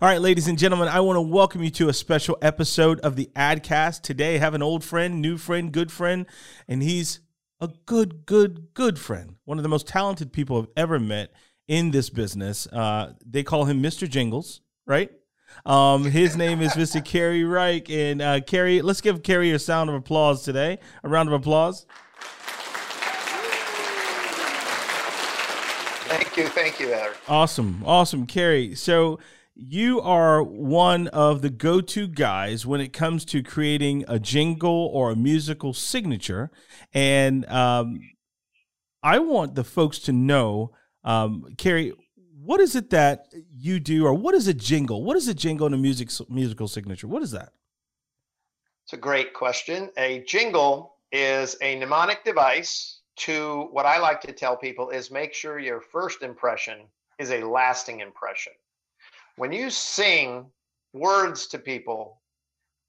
All right, ladies and gentlemen, I want to welcome you to a special episode of the Adcast. Today, I have an old friend, new friend, good friend, and he's a good, good, good friend. One of the most talented people I've ever met in this business. Uh, they call him Mr. Jingles, right? Um, his name is Mr. Cary Reich. And uh, Cary, let's give Cary a sound of applause today. A round of applause. Thank you, thank you, Eric. Awesome, awesome, Cary. So you are one of the go-to guys when it comes to creating a jingle or a musical signature, and um, I want the folks to know, um, Cary, what is it that you do, or what is a jingle? What is a jingle in a music musical signature? What is that? It's a great question. A jingle is a mnemonic device to what I like to tell people is make sure your first impression is a lasting impression. When you sing words to people,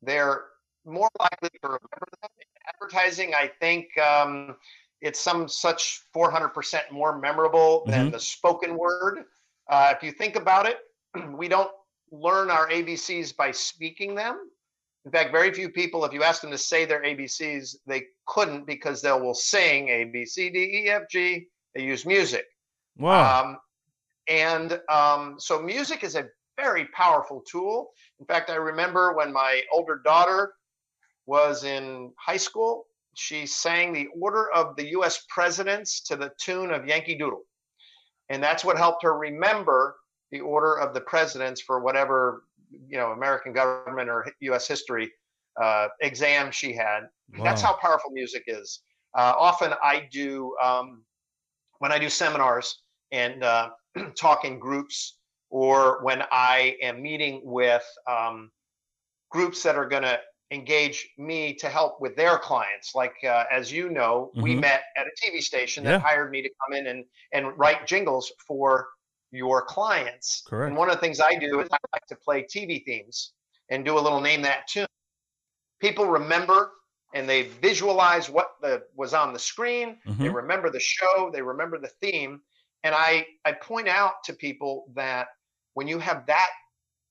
they're more likely to remember them. In advertising, I think um, it's some such 400% more memorable mm-hmm. than the spoken word. Uh, if you think about it, we don't learn our ABCs by speaking them. In fact, very few people, if you ask them to say their ABCs, they couldn't because they will sing A, B, C, D, E, F, G. They use music. Wow. Um, and um, so music is a very powerful tool. In fact, I remember when my older daughter was in high school, she sang the order of the US presidents to the tune of Yankee Doodle. And that's what helped her remember the order of the presidents for whatever you know American government or U.S. history uh, exam she had. Wow. That's how powerful music is. Uh, often I do um, when I do seminars and uh, talk in groups, or when I am meeting with um, groups that are going to engage me to help with their clients. Like uh, as you know, mm-hmm. we met at a TV station that yeah. hired me to come in and and write jingles for your clients. Correct. And one of the things I do is I like to play TV themes and do a little name that tune. People remember and they visualize what the was on the screen. Mm-hmm. They remember the show. They remember the theme. And I I point out to people that when you have that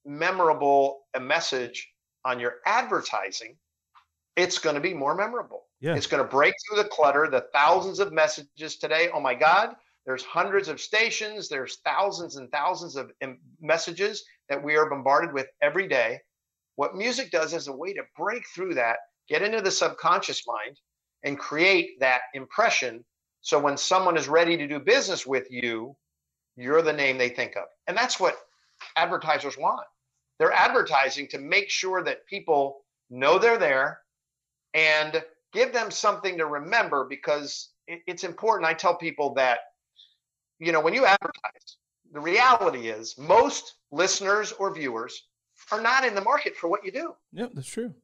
memorable a message on your advertising, it's going to be more memorable. Yeah. It's going to break through the clutter, the thousands of messages today. Oh my God, there's hundreds of stations, there's thousands and thousands of messages that we are bombarded with every day. What music does is a way to break through that, get into the subconscious mind, and create that impression. So when someone is ready to do business with you, you're the name they think of. And that's what advertisers want. They're advertising to make sure that people know they're there and give them something to remember because it's important. I tell people that you know, when you advertise, the reality is most listeners or viewers are not in the market for what you do. Yep, that's true.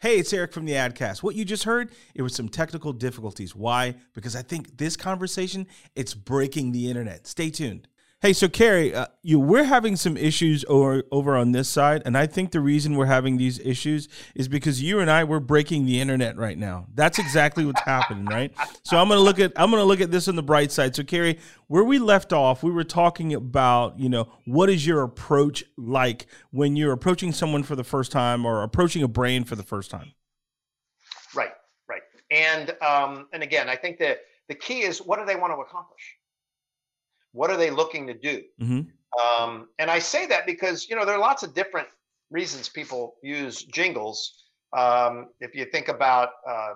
Hey, it's Eric from the Adcast. What you just heard, it was some technical difficulties. Why? Because I think this conversation, it's breaking the internet. Stay tuned. Hey, so Cary, uh, you we're having some issues over over on this side, and I think the reason we're having these issues is because you and I we're breaking the internet right now. That's exactly what's happening, right? So I'm gonna look at I'm gonna look at this on the bright side. So Cary, where we left off, we were talking about you know what is your approach like when you're approaching someone for the first time or approaching a brain for the first time. Right, right, and um, and again, I think that the key is what do they want to accomplish what are they looking to do? Mm-hmm. Um, and I say that because you know there are lots of different reasons people use jingles. Um, if you think about, uh,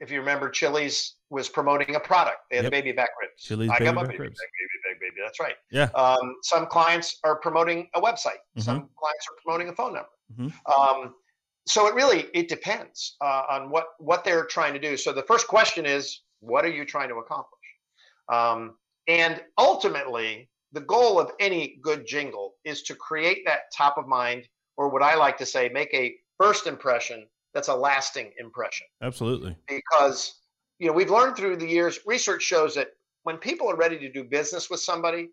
if you remember, Chili's was promoting a product. They had yep. baby back ribs. Chili's I baby back, baby ribs. Back, baby, back, baby. That's right. Yeah. Um, some clients are promoting a website. Mm-hmm. Some clients are promoting a phone number. Mm-hmm. Um, so it really it depends uh, on what what they're trying to do. So the first question is, what are you trying to accomplish? Um, and ultimately, the goal of any good jingle is to create that top of mind, or what I like to say, make a first impression that's a lasting impression. Absolutely. Because, you know, we've learned through the years, research shows that when people are ready to do business with somebody,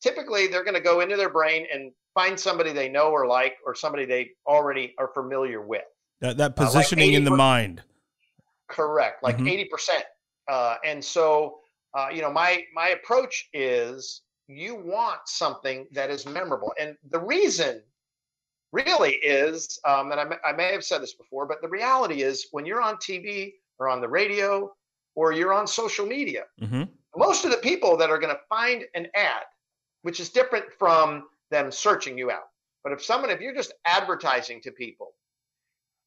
typically they're going to go into their brain and find somebody they know or like, or somebody they already are familiar with. That, that positioning uh, like in the mind. Correct. Like mm-hmm. 80%. Uh, and so, uh, you know, my my approach is you want something that is memorable, and the reason really is, um, and I may, I may have said this before, but the reality is when you're on TV or on the radio or you're on social media, mm-hmm. most of the people that are going to find an ad, which is different from them searching you out. But if someone, if you're just advertising to people,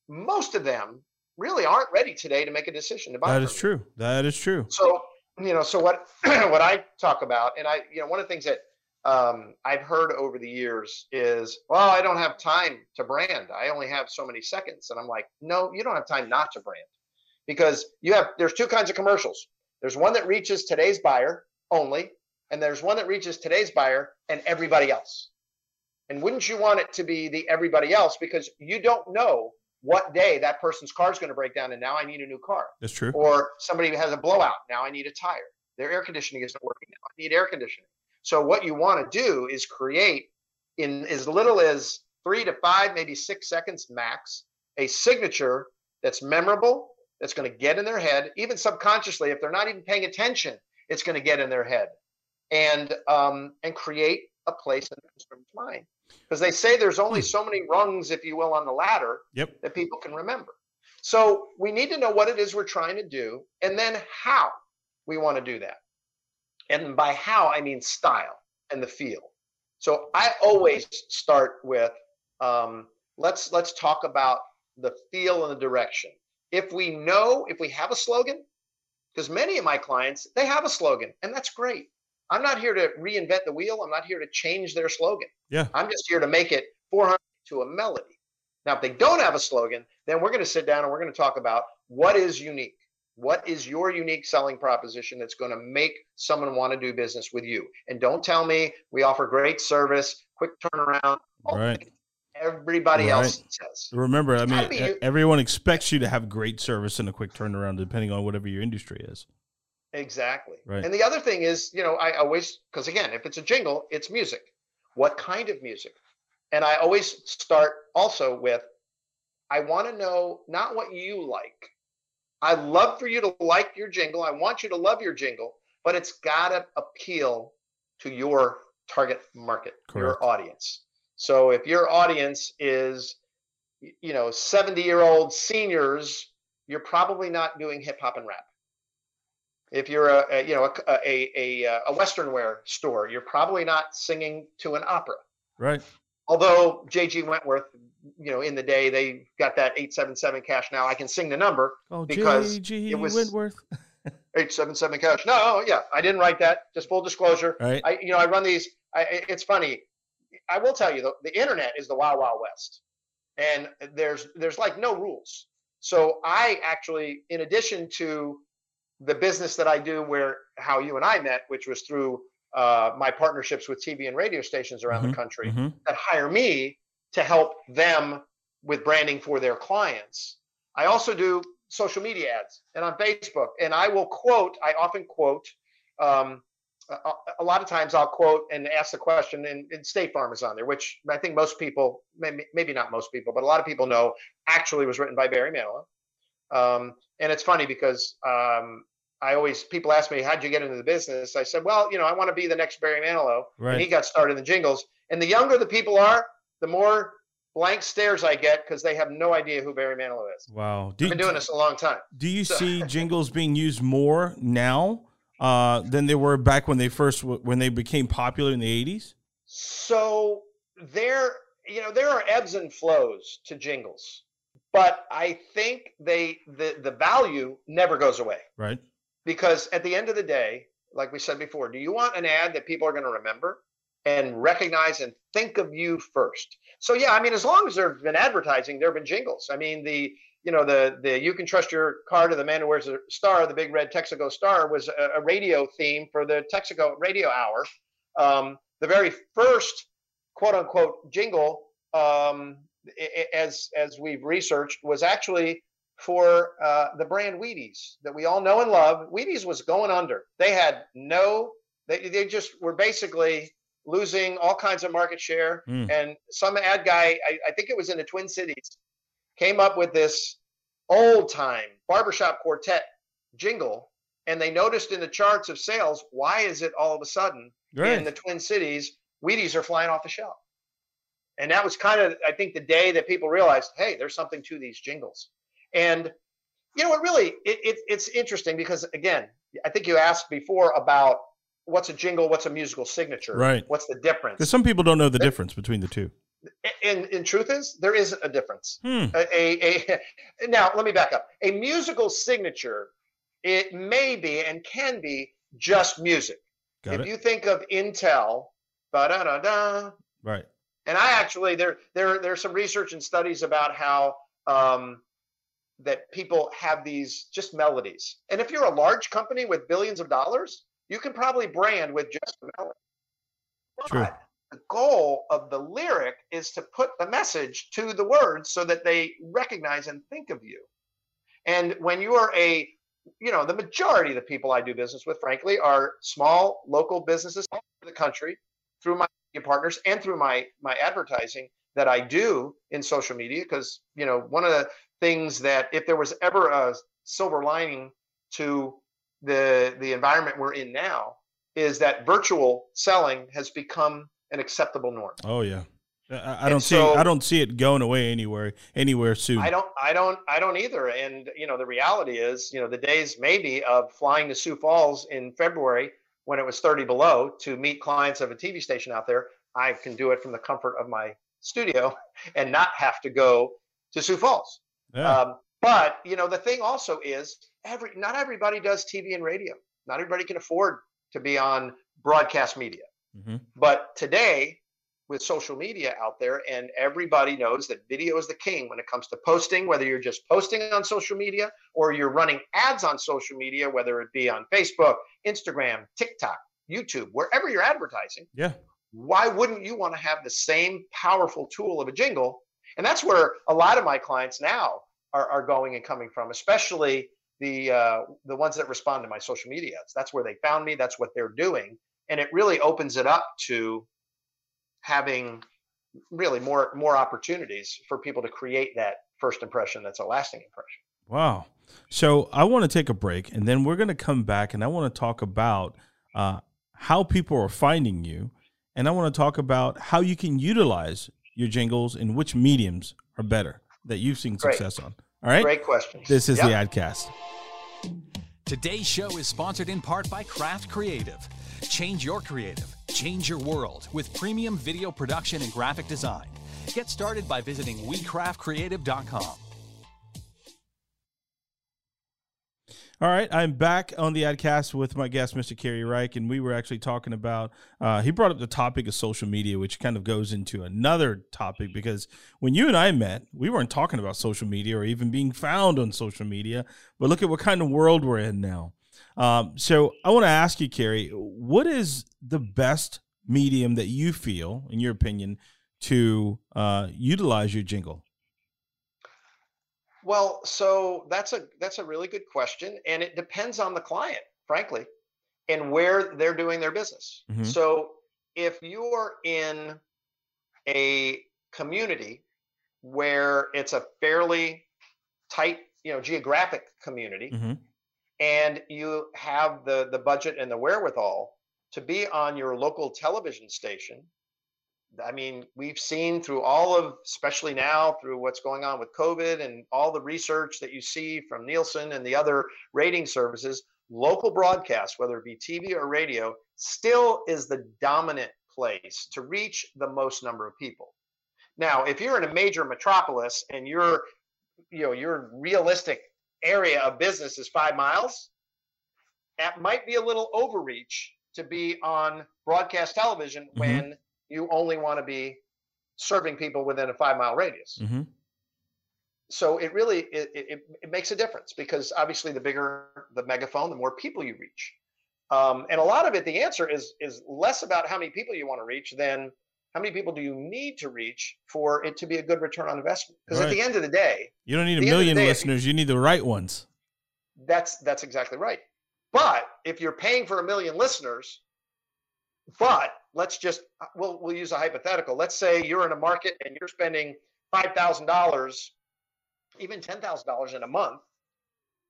most of them really aren't ready today to make a decision to buy. That is you. true. That is true. So, you know, so what what I talk about, and I, you know, one of the things that um, I've heard over the years is, well, I don't have time to brand. I only have so many seconds, and I'm like, no, you don't have time not to brand, because you have there's two kinds of commercials. There's one that reaches today's buyer only, and there's one that reaches today's buyer and everybody else. And wouldn't you want it to be the everybody else because you don't know what day that person's car is going to break down, and now I need a new car That's true. or somebody has a blowout. Now I need a tire. Their air conditioning isn't working. Now I need air conditioning. So what you want to do is create in as little as three to five, maybe six seconds max, a signature that's memorable, that's going to get in their head, even subconsciously, if they're not even paying attention, it's going to get in their head, and um, and create a place in the consumer's mind. Because they say there's only so many rungs, if you will, on the ladder Yep. that people can remember. So we need to know what it is we're trying to do and then how we want to do that. And by how, I mean style and the feel. So I always start with um, let's let's talk about the feel and the direction. If we know, if we have a slogan, because many of my clients they have a slogan, and that's great. I'm not here to reinvent the wheel. I'm not here to change their slogan. Yeah. I'm just here to make it 400 to a melody. Now, if they don't have a slogan, then we're going to sit down and we're going to talk about what is unique. What is your unique selling proposition that's going to make someone want to do business with you? And don't tell me we offer great service, quick turnaround. Right. Everybody else says. Remember, I mean, gotta be you- everyone expects you to have great service and a quick turnaround, depending on whatever your industry is. Exactly. Right. And the other thing is, you know, I always, because again, if it's a jingle, it's music. What kind of music? And I always start also with, I want to know not what you like. I love for you to like your jingle. I want you to love your jingle, but it's got to appeal to your target market, Correct. your audience. So if your audience is, you know, 70 year old seniors, you're probably not doing hip hop and rap. If you're a, a you know a, a a uh, a western wear store, you're probably not singing to an opera. Right. Although J.G. Wentworth, you know, in the day they got that 877 cash. Now I can sing the number Oh, Because J.G. it was- Wentworth. 877 cash. No, yeah, I didn't write that. Just full disclosure. Right. I you know I run these. I, I- it's funny. I will tell you though, the internet is the wild wild west, and there's there's like no rules. So I actually, in addition to the business that I do, where how you and I met, which was through uh, my partnerships with TV and radio stations around the country hmm that hire me to help them with branding for their clients. I also do social media ads and on Facebook, and I will quote. I often quote. Um, a, a lot of times, I'll quote and ask the question, and, and State Farm is on there, which I think most people, maybe, maybe not most people, but a lot of people know, actually was written by Barry Manilow. Um, and it's funny because um, I always people ask me, "How'd you get into the business?" I said, "Well, you know, I want to be the next Barry Manilow." and he got started in the jingles. And the younger the people are, the more blank stares I get because they have no idea who Barry Manilow is. Wow. Do, I've been doing this a long time. do you So- see jingles being used more now uh, than they were back when they first when they became popular in the eighties? So there, you know, there are ebbs and flows to jingles, but I think they the the value never goes away Right. Because at the end of the day, like we said before, do you want an ad that people are going to remember and recognize and think of you first? So yeah, I mean, as long as there've been advertising, there've been jingles. I mean, the you know the the you can trust your car to the man who wears a star, the big red Texaco star was a, a radio theme for the Texaco radio hour. Um, the very first quote unquote jingle, um, as as we've researched, was actually for uh, the brand Wheaties that we all know and love. Wheaties was going under. They had no, they, they just were basically losing all kinds of market share. Mm. And some ad guy, I, I think it was in the Twin Cities, came up with this old time barbershop quartet jingle. And they noticed in the charts of sales, why is it all of a sudden in the Twin Cities, Wheaties are flying off the shelf? And that was kind of, I think, the day that people realized, hey, there's something to these jingles. And you know, what? really it, it, it's interesting because again, I think you asked before about what's a jingle, what's a musical signature, right? What's the difference? Because some people don't know the difference between the two. And in truth is, there is a difference. Hmm. A, a, a now let me back up. A musical signature, it may be and can be just music. Got if it. you think of Intel, da da da, right. and I actually there there there's some research and studies about how um, that people have these just melodies. And if you're a large company with billions of dollars, you can probably brand with just a melody. True. The goal of the lyric is to put the message to the words so that they recognize and think of you. And when you are a you know, the majority of the people I do business with, frankly, are small local businesses all over the country through my partners and through my my advertising that I do in social media. Because you know, one of the things that if there was ever a silver lining to the the environment we're in now is that virtual selling has become an acceptable norm. Oh yeah. I, I don't see I don't see it going away anywhere anywhere soon. I don't, I don't, I don't either. And you know, the reality is, you know, the days maybe of flying to Sioux Falls in February when it was 30 below to meet clients of a TV station out there, I can do it from the comfort of my studio and not have to go to Sioux Falls. yeah. Um, but you know, the thing also is, every not everybody does TV and radio. Not everybody can afford to be on broadcast media. Mhm. But today, with social media out there, and everybody knows that video is the king when it comes to posting, whether you're just posting on social media or you're running ads on social media, whether it be on Facebook, Instagram, TikTok, YouTube, wherever you're advertising, Yeah. Why wouldn't you want to have the same powerful tool of a jingle? And that's where a lot of my clients now are, are going and coming from, especially the uh, the ones that respond to my social media. That's where they found me. That's what they're doing, and it really opens it up to having really more more opportunities for people to create that first impression that's a lasting impression. Wow. So I want to take a break and then we're going to come back and I want to talk about uh, how people are finding you. And I want to talk about how you can utilize your jingles and which mediums are better that you've seen Great. success on. All right. Great questions. This is Yep. the Adcast. Today's show is sponsored in part by Craft Creative. Change your creative, change your world with premium video production and graphic design. Get started by visiting WeCraftCreative.com. All right, I'm back on the Adcast with my guest, Mr. Cary Reich, and we were actually talking about. Uh, he brought up the topic of social media, which kind of goes into another topic because when you and I met, we weren't talking about social media or even being found on social media. But look at what kind of world we're in now. Um, so I want to ask you, Cary, what is the best medium that you feel, in your opinion, to uh, utilize your jingle? Well, so that's a that's a really good question, and it depends on the client, frankly, and where they're doing their business. Mhm. So if you're in a community where it's a fairly tight, you know, geographic community, Mhm. and you have the the budget and the wherewithal to be on your local television station I mean, we've seen through all of, especially now through what's going on with COVID and all the research that you see from Nielsen and the other rating services, local broadcast, whether it be TV or radio, still is the dominant place to reach the most number of people. Now, if you're in a major metropolis and your, you know, your realistic area of business is five miles, that might be a little overreach to be on broadcast television Mhm. when you only want to be serving people within a five mile radius. Mm-hmm. So it really it, it, it makes a difference because obviously the bigger the megaphone, the more people you reach. Um, and a lot of it, the answer is is less about how many people you want to reach than how many people do you need to reach for it to be a good return on investment. Because at the end of the day, You don't need a the end of the million day, listeners; you need the right ones. That's that's exactly right. But if you're paying for a million listeners, but let's just uh, we'll we'll use a hypothetical. Let's say you're in a market and you're spending five thousand dollars, even ten thousand dollars in a month.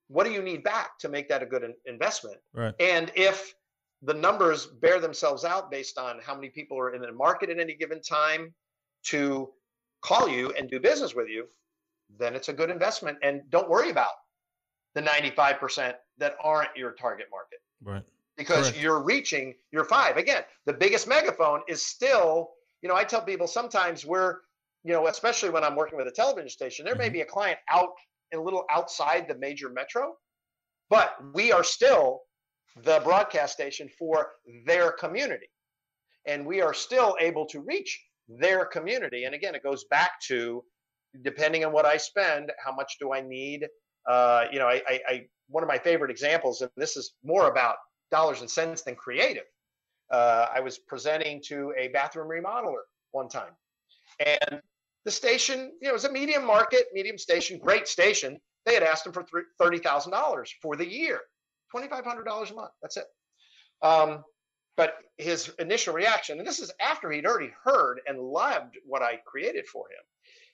What do you need back to make that a good in- investment? Right. And if the numbers bear themselves out based on how many people are in the market at any given time, to call you and do business with you, then it's a good investment. And don't worry about the 95% that aren't your target market. Right. Because Correct. you're reaching your five. Again, the biggest megaphone is still, you know, I tell people sometimes we're, you know, especially when I'm working with a television station, there may Mhm. be a client out a little outside the major metro, but we are still the broadcast station for their community. And we are still able to reach their community. And again, it goes back to depending on what I spend, how much do I need? Uh, you know, I, I, I one of my favorite examples, and this is more about dollars and cents than creative. Uh, I was presenting to a bathroom remodeler one time, and the station, you know, it was a medium market, medium station, great station. They had asked him for thirty thousand dollars for the year, twenty five hundred dollars a month. That's it. Um, but his initial reaction, and this is after he'd already heard and loved what I created for him,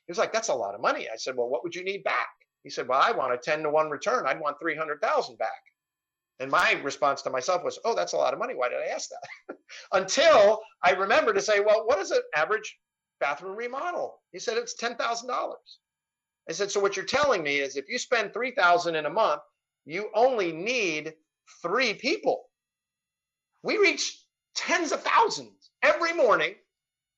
he was like, "That's a lot of money." I said, "Well, what would you need back?" He said, "Well, I want a ten to one return. I'd want three hundred thousand back." And my response to myself was, "Oh, that's a lot of money. Why did I ask that?" Until I remember to say, "Well, what is an average bathroom remodel?" He said, "It's ten thousand dollars." I said, "So what you're telling me is, if you spend three thousand in a month, you only need three people." We reach tens of thousands every morning,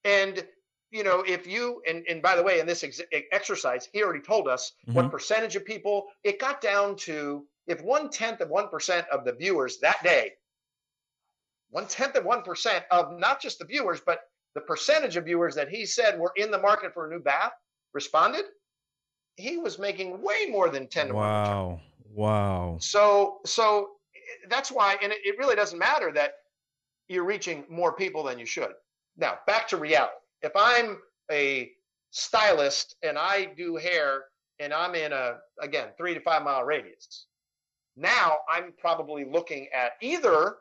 and you know, if you and and by the way, in this ex- exercise, he already told us what Mhm. percentage of people. It got down to if one tenth of one percent of the viewers that day, one tenth of one percent of not just the viewers, but the percentage of viewers that he said were in the market for a new bath responded, he was making way more than ten to one. Wow. Wow. So so that's why, and it, it really doesn't matter that you're reaching more people than you should. Now back to reality. If I'm a stylist and I do hair and I'm in a again three to five mile radius, now I'm probably looking at either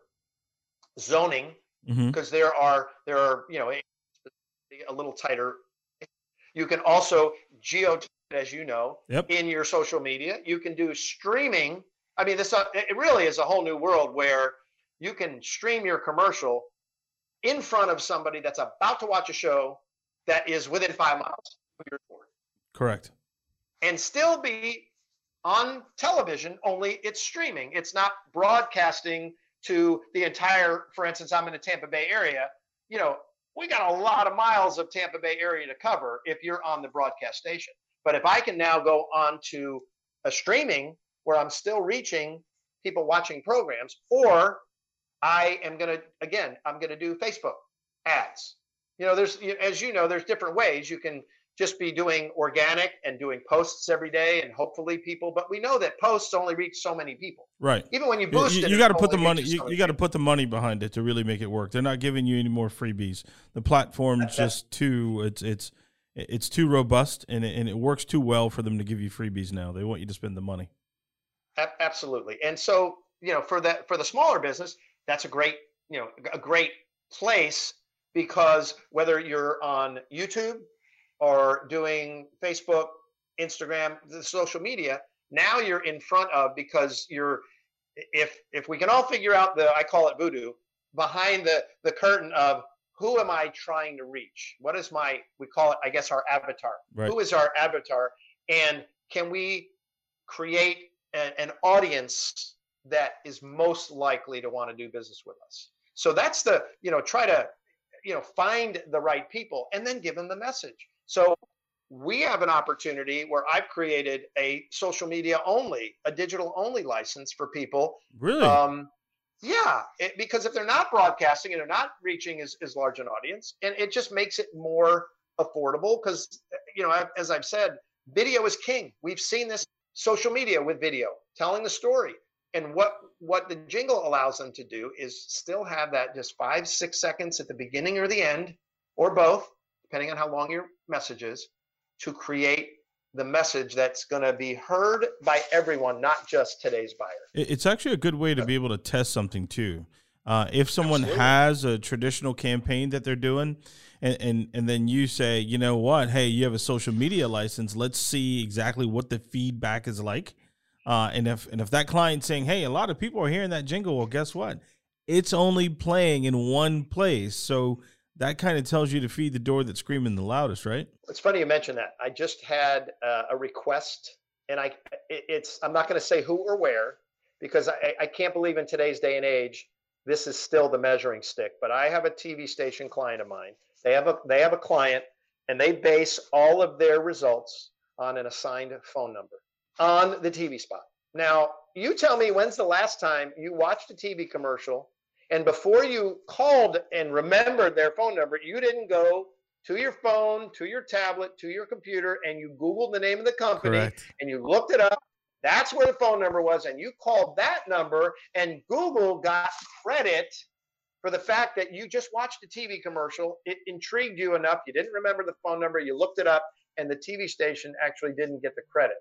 zoning hmm because there are there are you know a, a little tighter. You can also geo, as you know, Yep. in your social media. You can do streaming. I mean, this uh, it really is a whole new world where you can stream your commercial in front of somebody that's about to watch a show that is within five miles of your store Correct. and still be on television only it's streaming. It's not broadcasting to the entire for instance i'm in the tampa bay area. You know we got a lot of miles of tampa bay area to cover if you're on the broadcast station. But if i can now go on to a streaming where i'm still reaching people watching programs or i am going to again i'm going to do facebook ads. You know there's as you know there's different ways. You can just be doing organic and doing posts every day and hopefully people but we know that posts only reach so many people Right. even when you You, boost it you it got to put the money. You, you got to put the money behind it to really make it work. They're not giving you any more freebies. The platform's That- that- just too. It's it's it's too robust and it, and it works too well for them to give you freebies now. They want you to spend the money. Absolutely and so you know for that for the smaller business that's a great you know a great place because whether you're on youtube or doing facebook instagram the social media now you're in front of because you're if if we can all figure out the i call it voodoo behind the the curtain of who am i trying to reach? What is my we call it i guess our avatar. Right. who is our avatar? And can we create a- an audience that is most likely to want to do business with us? So that's the you know try to you know find the right people and then give them the message so we have an opportunity where i've created a social media only a digital only license for people Really? um, yeah, it, because if they're not broadcasting and they're not reaching as, as large an audience, and it just makes it more affordable because, you know, as I've said, video is king. We've seen this social media with video, telling the story. And what what the jingle allows them to do is still have that just five, six seconds at the beginning or the end, or both, depending on how long your message is, to create the message that's going to be heard by everyone, not just today's buyer. It's actually a good way to be able to test something too. Uh, if someone Absolutely. has a traditional campaign that they're doing, and, and and then you say, you know what, hey, you have a social media license. Let's see exactly what the feedback is like. Uh, and if and if that client's saying, hey, a lot of people are hearing that jingle, well, guess what? It's only playing in one place, so that kind of tells you to feed the door that's screaming the loudest, right? It's funny you mention that. I just had uh, a request, and I it, it's I'm not going to say who or where because I, I can't believe in today's day and age this is still the measuring stick. But I have a TV station client of mine. They have a they have a client, and they base all of their results on an assigned phone number on the TV spot. Now, you tell me when's the last time you watched a TV commercial and before you called and remembered their phone number, you didn't go to your phone, to your tablet, to your computer, and you Googled the name of the company Correct. and you looked it up. That's where the phone number was, and you called that number, and Google got credit for the fact that you just watched a TV commercial. It intrigued you enough. You didn't remember the phone number, you looked it up, and the TV station actually didn't get the credit.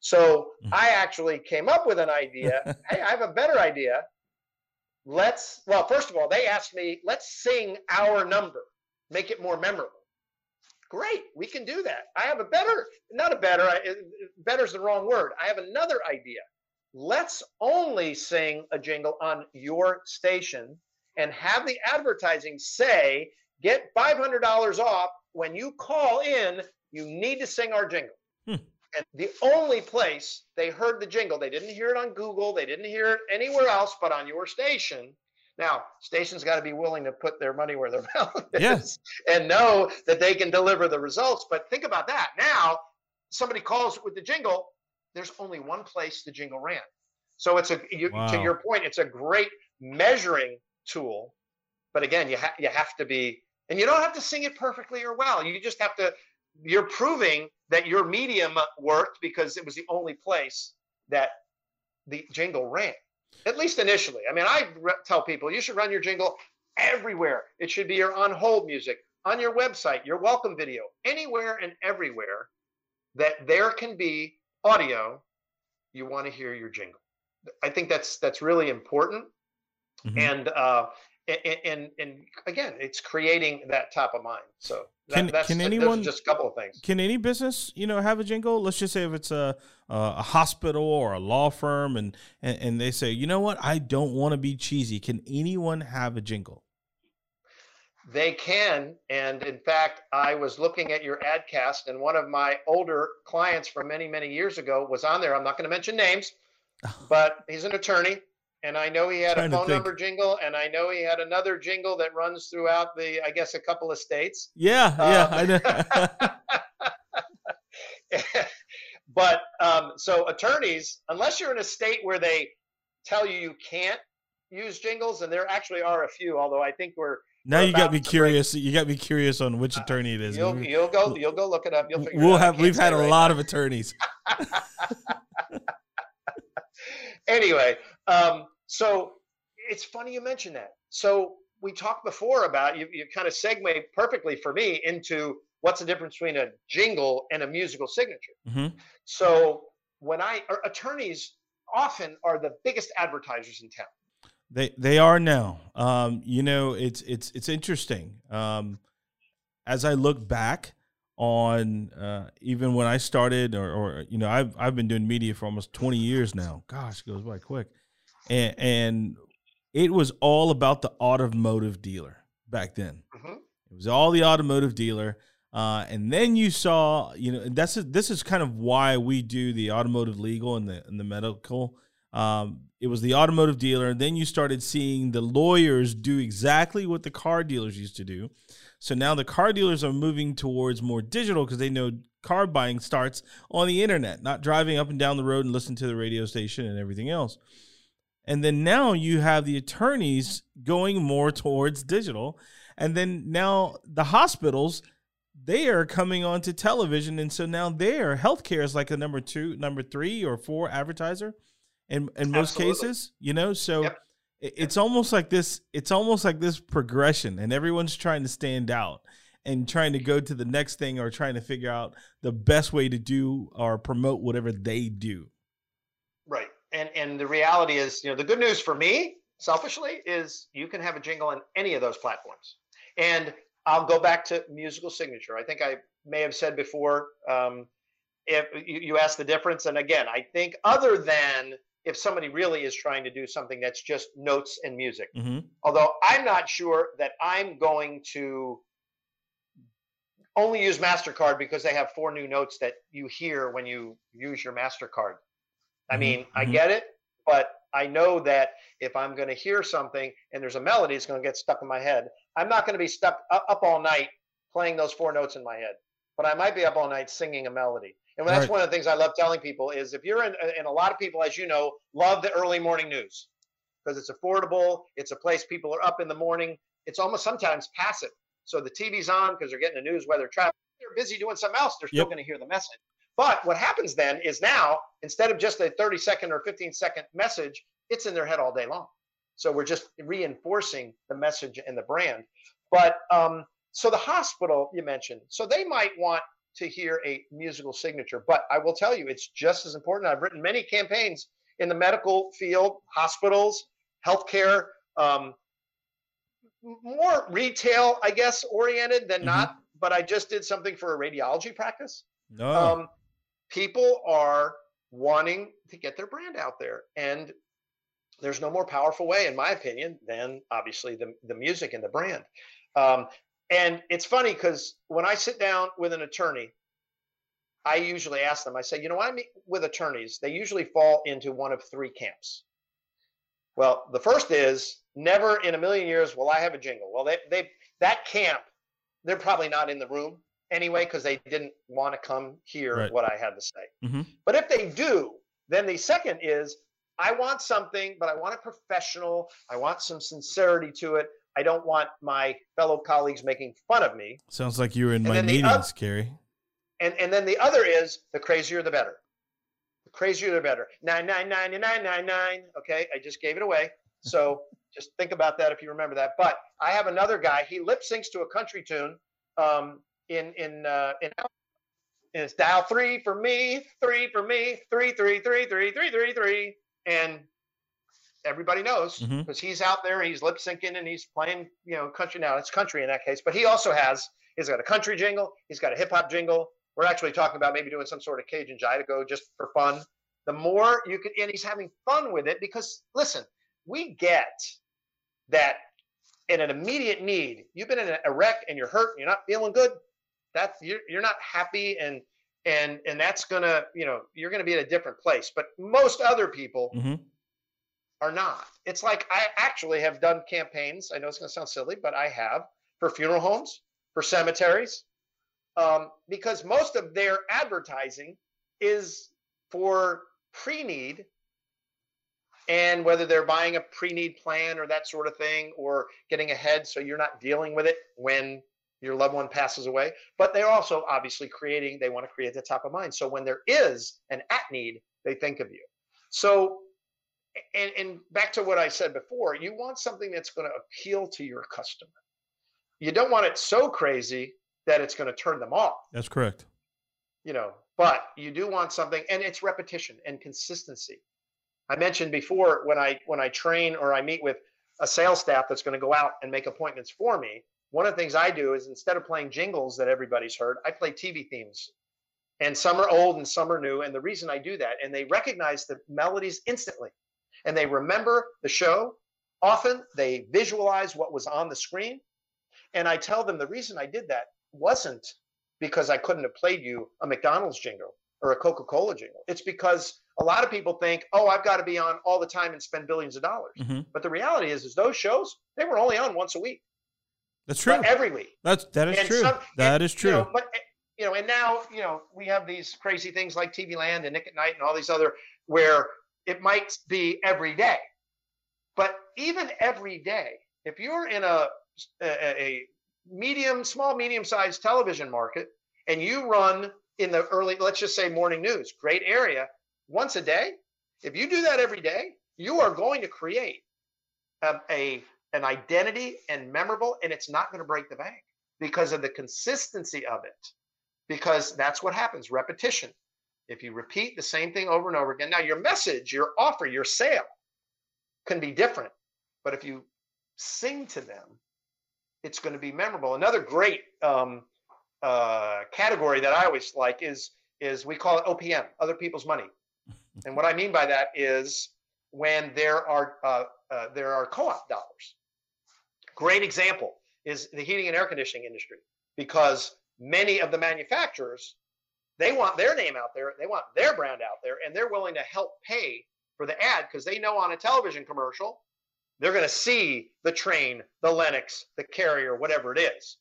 So hmm. I actually came up with an idea. hey, I have a better idea. Let's, well, first of all, they asked me, let's sing our number, make it more memorable. Great, we can do that. I have a better, not a better, better is the wrong word. I have another idea. Let's only sing a jingle on your station and have the advertising say, get $500 off when you call in, you need to sing our jingle. Hmm. And the only place they heard the jingle, they didn't hear it on Google, they didn't hear it anywhere else but on your station. Now, stations got to be willing to put their money where their mouth is Yes. and know that they can deliver the results. But think about that. Now, somebody calls with the jingle, there's only one place the jingle ran. So it's a you, to your point, it's a great measuring tool. But again, you ha- you have to be, and you don't have to sing it perfectly or well. You just have to. You're proving that your medium worked because it was the only place that the jingle ran. At least initially. I mean, I re- tell people you should run your jingle everywhere. It should be your on hold music, on your website, your welcome video, anywhere and everywhere that there can be audio. You want to hear your jingle. I think that's that's really important. Mhm. And uh, a- a- and and again, it's creating that top of mind. So that, Can- that's can anyone- just a couple of things. Can any business, you know, have a jingle? Let's just say if it's a a, a hospital or a law firm, and, and and they say, you know what, I don't want to be cheesy. Can anyone have a jingle? They can. And in fact, I was looking at your adcast, and one of my older clients from many, many years ago was on there. I'm not going to mention names, but he's an attorney. And I know he had a phone number jingle, and I know he had another jingle that runs throughout the, I guess, a couple of states. Yeah, yeah, Um, I know. but um, so attorneys, unless you're in a state where they tell you you can't use jingles, and there actually are a few, although I think we're now we're you got me to break- curious. You got me curious on which attorney it is. you'll, you'll go you'll go look it up. You'll figure we'll out. Have. We've had a lot of attorneys. anyway, um, so it's funny you mention that. So we talked before about you. You kind of segue perfectly for me into what's the difference between a jingle and a musical signature. Mhm. So when I or attorneys often are the biggest advertisers in town. They they are now. Um, you know, it's it's it's interesting. Um, as I look back on uh, even when I started, or, or you know, I've I've been doing media for almost twenty years now. Gosh, it goes by quick. And and it was all about the automotive dealer back then. Mhm. It was all the automotive dealer. Uh, and then you saw, you know, and that's this is kind of why we do the automotive legal and the and the medical. Um, it was the automotive dealer, and then you started seeing the lawyers do exactly what the car dealers used to do. So now the car dealers are moving towards more digital because they know car buying starts on the internet, not driving up and down the road and listening to the radio station and everything else. And then now you have the attorneys going more towards digital. And then now the hospitals, they are coming onto television. And so now their healthcare is like a number two, number three or four advertiser in, in most Absolutely. cases, you know? So Yep. It- it's almost like this, it's almost like this progression and everyone's trying to stand out and trying to go to the next thing or trying to figure out the best way to do or promote whatever they do. Right. And and the reality is, you know, the good news for me, selfishly, is you can have a jingle on any of those platforms. And I'll go back to musical signature. I think I may have said before, um, if you, you the difference, and again, I think other than if somebody really is trying to do something that's just notes and music. hmm Although I'm not sure that I'm going to only use MasterCard because they have four new notes that you hear when you use your MasterCard. I Mhm, mean, I mhm. get it, but I know that if I'm going to hear something and there's a melody, it's going to get stuck in my head. I'm not going to be stuck up all night playing those four notes in my head, but I might be up all night singing a melody. And that's Right. one of the things I love telling people is if you're in, and a lot of people, as you know, love the early morning news because it's affordable. It's a place people are up in the morning. It's almost sometimes passive. So the TV's on because they're getting the news, weather, traffic. They're busy doing something else. They're still Yep. going to hear the message. But what happens then is now, instead of just a 30 second or 15 second message, it's in their head all day long. So we're just reinforcing the message and the brand. But um, so the hospital you mentioned, so they might want to hear a musical signature, but I will tell you, it's just as important. I've written many campaigns in the medical field, hospitals, healthcare, um, more retail, I guess, oriented than Mhm. not. But I just did something for a radiology practice. No. Um, people are wanting to get their brand out there, and there's no more powerful way, in my opinion, than obviously the the music and the brand. Um, and it's funny because when I sit down with an attorney, I usually ask them. I say, you know, I meet with attorneys, they usually fall into one of three camps. Well, the first is never in a million years will I have a jingle. Well, they they that camp, they're probably not in the room anyway because they didn't want to come hear Right. what I had to say. Mhm. But if they do, then the second is I want something, but I want it professional. I want some sincerity to it. I don't want my fellow colleagues making fun of me. Sounds like you were in and my meetings, oth- Cary. And and then the other is the crazier the better. The crazier the better. Nine nine nine nine nine nine. Okay, I just gave it away. So just think about that if you remember that. But I have another guy. He lip syncs to a country tune. Um, in in uh, in and it's dial three for me, three for me, three three three three three three three, and everybody knows because he's out there, he's lip syncing and he's playing, you know, country now. It's country in that case, but he also has he's got a country jingle, he's got a hip hop jingle. We're actually talking about maybe doing some sort of Cajun Zydeco just for fun. The more you can, and he's having fun with it because listen, we get that in an immediate need. You've been in a wreck and you're hurt and you're not feeling good. That's you're you're not happy and and and that's gonna you know you're gonna be in a different place. But most other people hmm are not. It's like I actually have done campaigns. I know it's going to sound silly, but I have for funeral homes, for cemeteries, um, because most of their advertising is for pre need. And whether they're buying a pre need plan or that sort of thing, or getting ahead so you're not dealing with it when your loved one passes away. But they're also obviously creating, they want to create the top of mind. So when there is an at need, they think of you. So and, and back to what I said before, you want something that's going to appeal to your customer. You don't want it so crazy that it's going to turn them off, That's correct. you know, but you do want something and it's repetition and consistency. I mentioned before when I when I train or I meet with a sales staff that's going to go out and make appointments for me, one of the things I do is instead of playing jingles that everybody's heard, I play TV themes. And some are old and some are new. And the reason I do that, and they recognize the melodies instantly and they remember the show. Often they visualize what was on the screen. And I tell them the reason I did that wasn't because I couldn't have played you a McDonald's jingle or a Coca Cola jingle. It's because a lot of people think, oh, I've got to be on all the time and spend billions of dollars. Mhm. But the reality is, is those shows, they were only on once a week, That's true. but every week. That's that is And true. some- That and, is you true. know, but eh, you know, and now you know we have these crazy things like TV Land and Nick at Nite and all these other where it might be every day, but even every day, if you're in a a, a medium, small, medium-sized television market and you run in the early, let's just say morning news, great area, once a day, if you do that every day, you are going to create a, a an identity and memorable, and it's not going to break the bank because of the consistency of it. Because that's what happens repetition. If you repeat the same thing over and over again, now your message, your offer, your sale can be different. But if you sing to them, it's going to be memorable. Another great um, uh, category that I always like is is we call it OPM, other people's money. And what I mean by that is when there are uh, uh, there are co-op dollars. Great example is the heating and air conditioning industry because many of the manufacturers they want their name out there, they want their brand out there, and they're willing to help pay for the ad because they know on a television commercial they're going to see the Trane, the Lennox, the Carrier, whatever it is.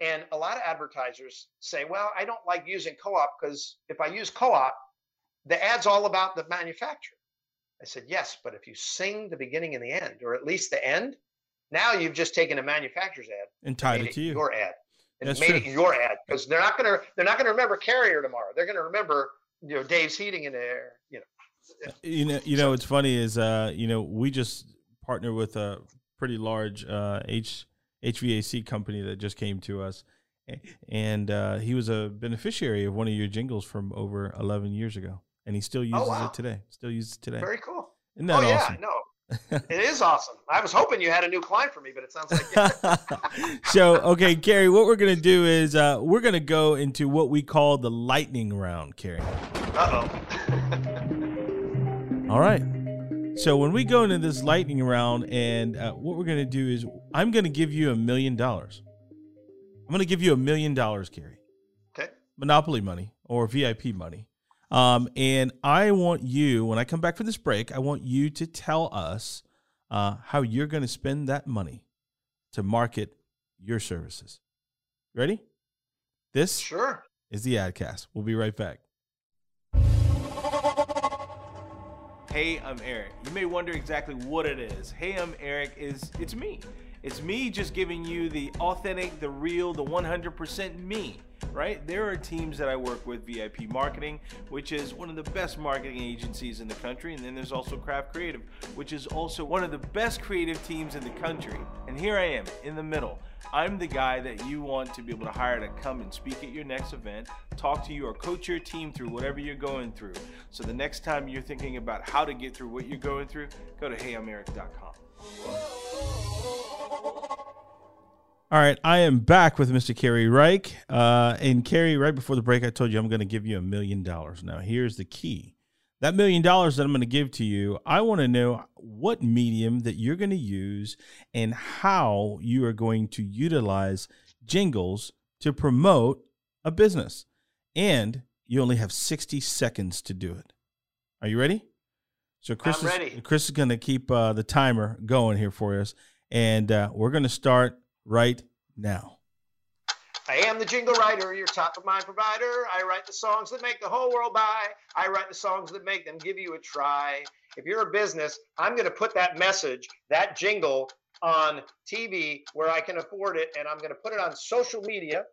And a lot of advertisers say, well, I don't like using co op because if I use co op, the ad's all about the manufacturer. I said, yes, but if you sing the beginning and the end, or at least the end, now you've just taken a manufacturer's ad and tied it to you. Your ad. And That's made true. it your ad because they're not gonna they're not gonna remember Carrier tomorrow. They're gonna remember you know Dave's Heating and Air. You know, You know, you know what's funny is, uh, you know, we just partnered with a pretty large uh, H HVAC company that just came to us, and uh, he was a beneficiary of one of your jingles from over 11 years ago, and he still uses Oh, wow. it today. Still uses it today. very cool. Isn't that oh yeah, awesome? no, it is awesome. I was hoping you had a new client for me, but it sounds like so okay, Cary, what we're gonna do is uh, we're gonna go into what we call the lightning round, Cary. uh oh. All right. So when we go into this lightning round, and uh, what we're gonna do is I'm gonna give you a million dollars. I'm gonna give you a million dollars, Cary. Okay. Monopoly money or VIP money. Um, and I want you, when I come back from this break, I want you to tell us uh, how you're going to spend that money to market your services. Ready? This Sure. is the Adcast. We'll be right back. Hey, I'm Eric. You may wonder exactly what it is. Hey, I'm Eric is it's me. It's me just giving you the authentic, the real, the 100% me, right? There are teams that I work with, VIP Marketing, which is one of the best marketing agencies in the country, and then there's also Craft Creative, which is also one of the best creative teams in the country. And here I am in the middle. I'm the guy that you want to be able to hire to come and speak at your next event, talk to you, or coach your team through whatever you're going through. So the next time you're thinking about how to get through what you're going through, go to heyimeric.com. All right, I am back with Mr. Cary Reich. Uh, and Cary, right before the break, I told you I'm going to give you a million dollars. Now, here's the key that million dollars that I'm going to give to you, I want to know what medium that you're going to use and how you are going to utilize jingles to promote a business. And you only have 60 seconds to do it. Are you ready? So Chris I'm is, ready. Chris is going to keep uh, the timer going here for us, and uh, we're going to start right now. I am the jingle writer, your top of mind provider. I write the songs that make the whole world buy. I write the songs that make them give you a try. If you're a business, I'm going to put that message, that jingle on TV where I can afford it, and I'm going to put it on social media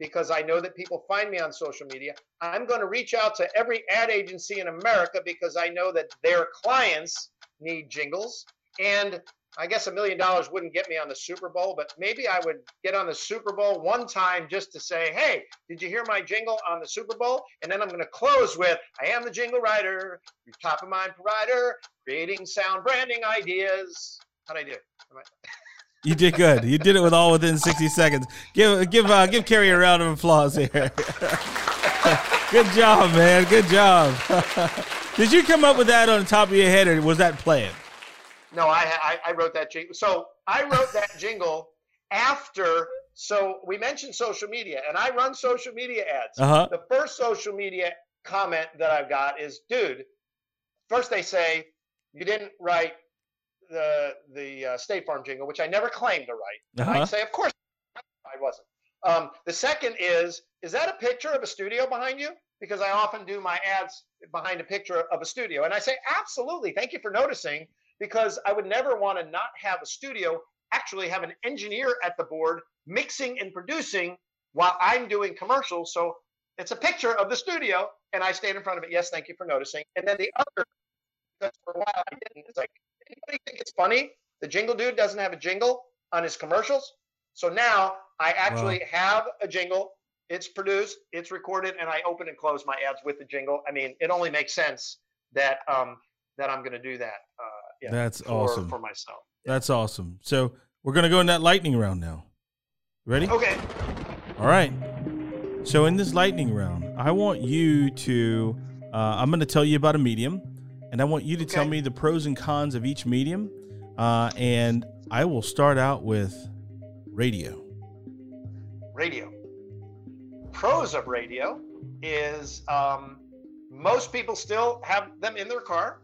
because I know that people find me on social media. I'm going to reach out to every ad agency in America because I know that their clients need jingles. And I guess a million dollars wouldn't get me on the Super Bowl, but maybe I would get on the Super Bowl one time just to say, hey, did you hear my jingle on the Super Bowl? And then I'm going to close with, I am the jingle writer, your top of mind provider, creating sound branding ideas. How'd I do? You did good. You did it with all within 60 seconds. Give give uh, give Cary a round of applause here. good job, man. Good job. did you come up with that on the top of your head, or was that planned? No, I, I I wrote that jingle. So I wrote that jingle after. So we mentioned social media, and I run social media ads. Uh huh. The first social media comment that I've got is, dude. First they say you didn't write the the uh, State Farm jingle, which I never claimed to write. Uh-huh. I say, of course, I wasn't. Um, the second is, is that a picture of a studio behind you? Because I often do my ads behind a picture of a studio, and I say, absolutely. Thank you for noticing. Because I would never want to not have a studio actually have an engineer at the board mixing and producing while I'm doing commercials. So it's a picture of the studio, and I stand in front of it. Yes, thank you for noticing. And then the other, because for a while I didn't. It's like, anybody think it's funny? The jingle dude doesn't have a jingle on his commercials. So now I actually have a jingle. It's produced, it's recorded, and I open and close my ads with the jingle. I mean, it only makes sense that um, that I'm going to do that. Uh, yeah, That's for, awesome. for myself. That's awesome. So we're gonna go in that lightning round now. Ready? Okay. All right. So in this lightning round, I want you to Uh, I'm going to tell you about a medium, and I want you to tell me the pros and cons of each medium. Uh, and I will start out with radio. radio. Pros of radio is um, most people still have them in their car.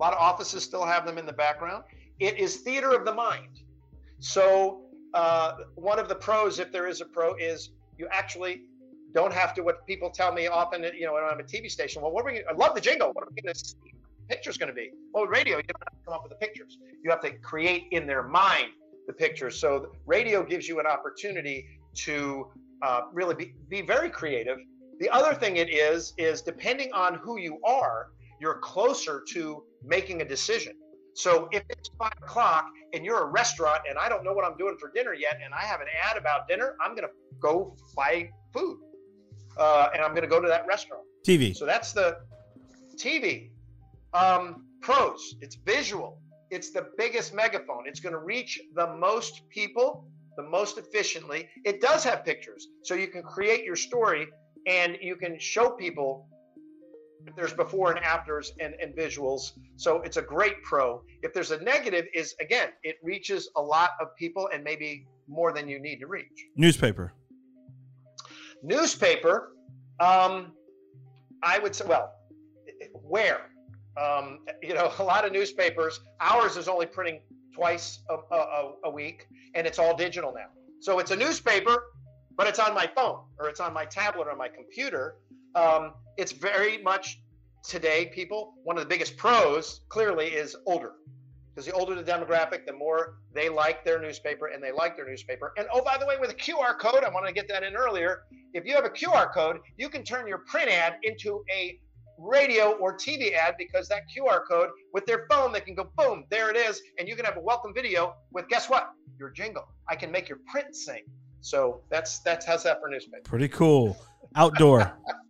A lot of offices still have them in the background. It is theater of the mind. So uh, one of the pros, if there is a pro, is you actually don't have to. What people tell me often, you know, when I'm a TV station, well, what are we? I love the jingle. What are we going to see? Pictures going to be? Well, radio, you don't have to come up with the pictures. You have to create in their mind the pictures. So radio gives you an opportunity to uh, really be, be very creative. The other thing it is, is depending on who you are, you're closer to making a decision. So if it's five o'clock and you're a restaurant and I don't know what I'm doing for dinner yet, and I have an ad about dinner, I'm going to go buy food uh, and I'm going to go to that restaurant. TV. So that's the TV. Um, pros, it's visual. It's the biggest megaphone. It's going to reach the most people the most efficiently. It does have pictures, so you can create your story and you can show people there's before and afters and, and visuals. So it's a great pro. If there's a negative, is again, it reaches a lot of people and maybe more than you need to reach Newspaper. newspaper um, i would say well where um, you know a lot of newspapers ours is only printing twice a, a, a week and it's all digital now so it's a newspaper but it's on my phone or it's on my tablet or my computer um, it's very much today people one of the biggest pros clearly is older because the older the demographic the more they like their newspaper and they like their newspaper and oh by the way with a qr code i wanted to get that in earlier if you have a QR code, you can turn your print ad into a radio or TV ad because that QR code with their phone, they can go boom, there it is, and you can have a welcome video with guess what? Your jingle. I can make your print sing. So that's that's how's that for newspaper. Pretty cool. Outdoor.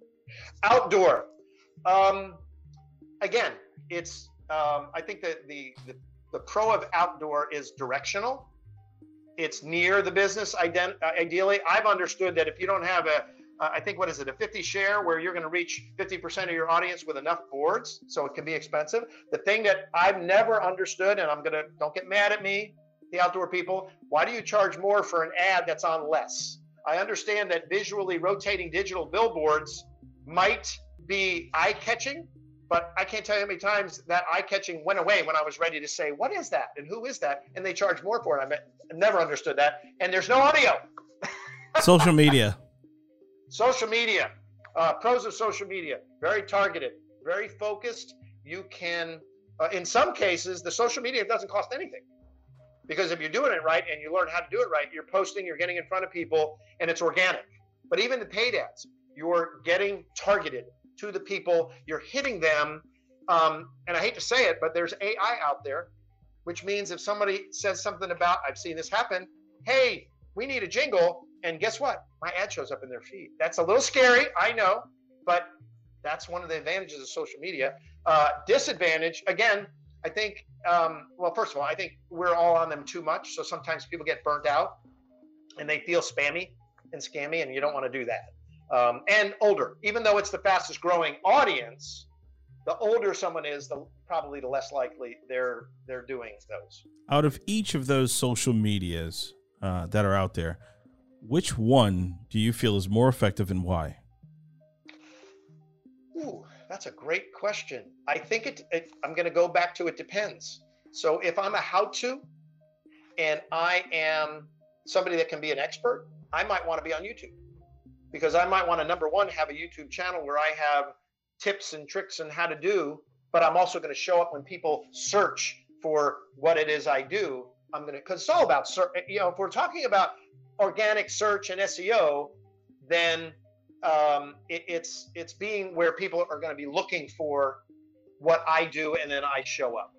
Outdoor. Um, again, it's um, I think that the, the the pro of outdoor is directional. It's near the business ident- uh, ideally. I've understood that if you don't have a uh, i think what is it a 50 share where you're going to reach 50% of your audience with enough boards so it can be expensive. The thing that i've never understood and i'm going to don't get mad at me the outdoor people why do you charge more for an ad that's on less? I understand that visually rotating digital billboards might be eye-catching but I can't tell you how many times that eye catching went away when I was ready to say, What is that? And who is that? And they charge more for it. I mean, I never understood that. And there's no audio. Social media. Social media, uh, pros of social media, very targeted, very focused. You can, uh, in some cases, the social media doesn't cost anything. Because if you're doing it right and you learn how to do it right, you're posting, you're getting in front of people, and it's organic. But even the paid ads, you're getting targeted to the people, you're hitting them. Um, and I hate to say it, but there's AI out there, which means if somebody says something about, I've seen this happen, hey, we need a jingle. And guess what? My ad shows up in their feed. That's a little scary, I know, but that's one of the advantages of social media. Uh, disadvantage, again, I think, um, well, first of all, I think we're all on them too much. So sometimes people get burnt out and they feel spammy and scammy, and you don't want to do that. Um, and older, even though it's the fastest growing audience, the older someone is, the probably the less likely they're they're doing those. Out of each of those social medias uh, that are out there, which one do you feel is more effective and why? Ooh, that's a great question. I think it, it I'm going to go back to it depends. So if I'm a how-to and I am somebody that can be an expert, I might want to be on YouTube because I might want to number one have a YouTube channel where I have tips and tricks and how to do, but I'm also going to show up when people search for what it is I do. I'm going to because it's all about search. You know, if we're talking about organic search and SEO, then um, it, it's it's being where people are going to be looking for what I do, and then I show up.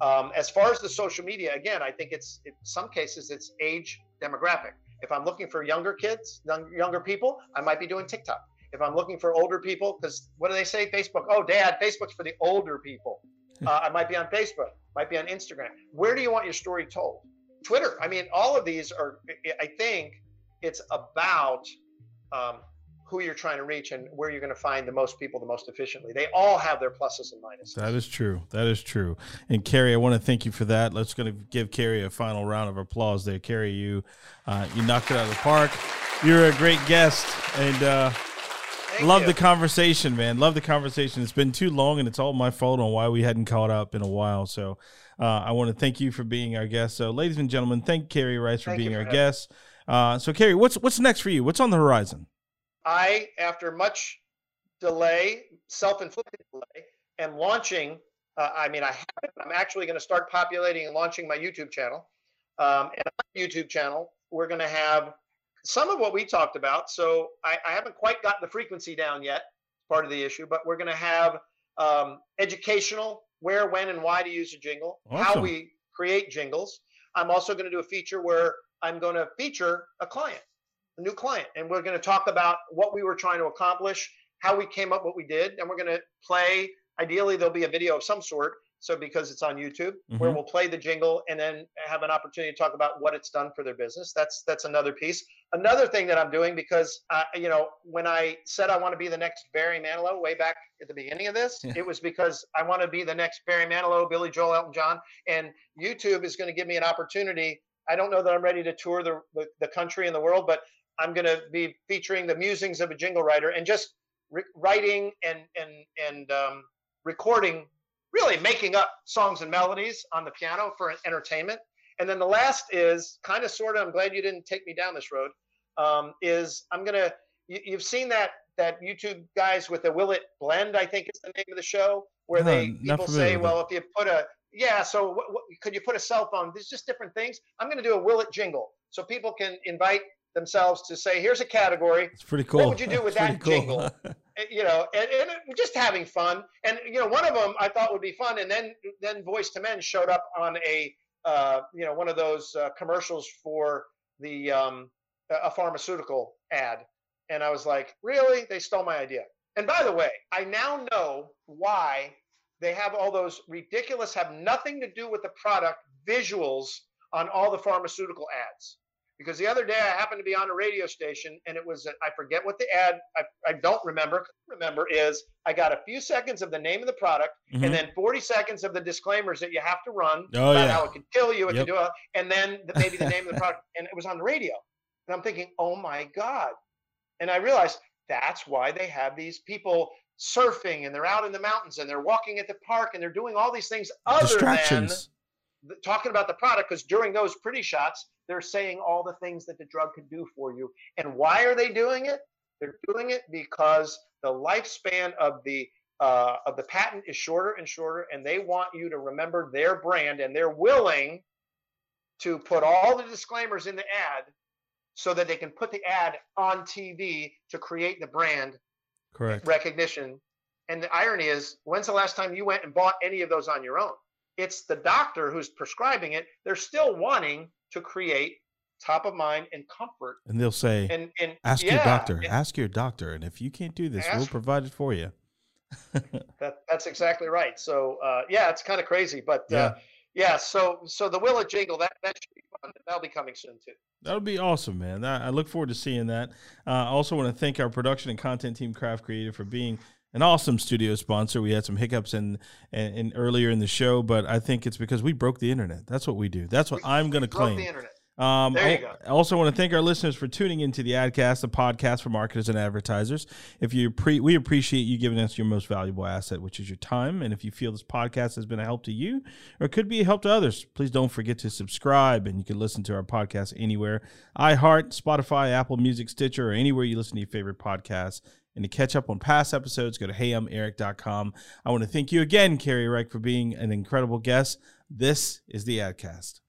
Um, as far as the social media, again, I think it's in some cases it's age demographic. If I'm looking for younger kids, younger people, I might be doing TikTok. If I'm looking for older people, because what do they say? Facebook. Oh, Dad, Facebook's for the older people. Uh, I might be on Facebook, might be on Instagram. Where do you want your story told? Twitter. I mean, all of these are. I think it's about um, who you're trying to reach and where you're going to find the most people the most efficiently. They all have their pluses and minuses. That is true. That is true. And Cary, I want to thank you for that. Let's going to give Cary a final round of applause there. Cary, you uh, you knocked it out of the park. You're a great guest, and uh, love you. the conversation, man. Love the conversation. It's been too long, and it's all my fault on why we hadn't caught up in a while. So uh, I want to thank you for being our guest. So, ladies and gentlemen, thank Cary Reich for Thank being for our having guest. Uh, so, Cary, what's what's next for you? What's on the horizon? I, after much delay, self-inflicted delay, am launching. Uh, I mean, I haven't. I'm actually going to start populating and launching my YouTube channel. Um, and on my YouTube channel, we're going to have some of what we talked about. So I, I haven't quite gotten the frequency down yet. Part of the issue, but we're going to have um, educational, where, when, and why to use a jingle, how we create jingles. I'm also going to do a feature where I'm going to feature a client a new client and we're going to talk about what we were trying to accomplish how we came up what we did and we're going to play ideally there'll be a video of some sort so because it's on youtube where Mhm. we'll play the jingle and then have an opportunity to talk about what it's done for their business that's that's another piece another thing that i'm doing because uh, you know when i said i want to be the next barry manilow way back at the beginning of this Yeah. it was because i want to be the next barry manilow billy joel elton john and youtube is going to give me an opportunity i don't know that i'm ready to tour the, the, the country and the world but I'm going to be featuring the musings of a jingle writer and just re- writing and and and um, recording, really making up songs and melodies on the piano for entertainment. And then the last is kind of sort of. I'm glad you didn't take me down this road. Um, is I'm gonna. You, you've seen that that YouTube guys with the Will It Blend, I think is the name of the show, where No, they people say, well, if you put a yeah, so what, what, could you put a cell phone? There's just different things. I'm going to do a Will It jingle so people can invite themselves to say, here's a category, It's pretty cool. What would you do with that pretty jingle? eh, you know, and, and just having fun. And you know, one of them I thought would be fun, and then then Boyz II Men showed up on a uh, you know one of those uh, commercials for the um, a pharmaceutical ad, and I was like, really? They stole my idea. And by the way, I now know why they have all those ridiculous, have nothing to do with the product visuals on all the pharmaceutical ads because the other day I happened to be on a radio station and it was I forget what the ad I, I don't remember remember is I got a few seconds of the name of the product Mhm. and then 40 seconds of the disclaimers that you have to run Oh, about yeah. how it could kill you it Yep. could do it, and then the, maybe the name of the product and it was on the radio and I'm thinking oh my god and I realized that's why they have these people surfing and they're out in the mountains and they're walking at the park and they're doing all these things other than talking about the product because during those pretty shots they're saying all the things that the drug can do for you and why are they doing it they're doing it because the lifespan of the uh, of the patent is shorter and shorter and they want you to remember their brand and they're willing to put all the disclaimers in the ad so that they can put the ad on tv to create the brand Correct. recognition. And the irony is, when's the last time you went and bought any of those on your own? It's the doctor who's prescribing it. They're still wanting to create top of mind and comfort. And they'll say, And and ask your doctor. and Ask your doctor. And if you can't do this, we'll provide it for you. that, that's exactly right. So uh, yeah, it's kind of crazy, but Yeah. uh, yeah. So so the Will It Jingle that that should be fun. That'll be coming soon too. That'll be awesome, man. I look forward to seeing that. Uh, I also want to thank our production and content team, Craft Creative, for being an awesome studio sponsor. We had some hiccups in, in, in earlier in the show, but I think it's because we broke the internet. That's what we do. That's what I'm going to Broke claim. the internet. Um, There you I- go. I also want to thank our listeners for tuning into the Adcast, the podcast for marketers and advertisers. If you pre- we appreciate you giving us your most valuable asset, which is your time. And if you feel this podcast has been a help to you or could be a help to others, please don't forget to subscribe. And you can listen to our podcast anywhere: iHeart, Spotify, Apple Music, Stitcher, or anywhere you listen to your favorite podcasts. And to catch up on past episodes, go to heyimeric.com. I want to thank you again, Cary Reich, for being an incredible guest. This is the Adcast.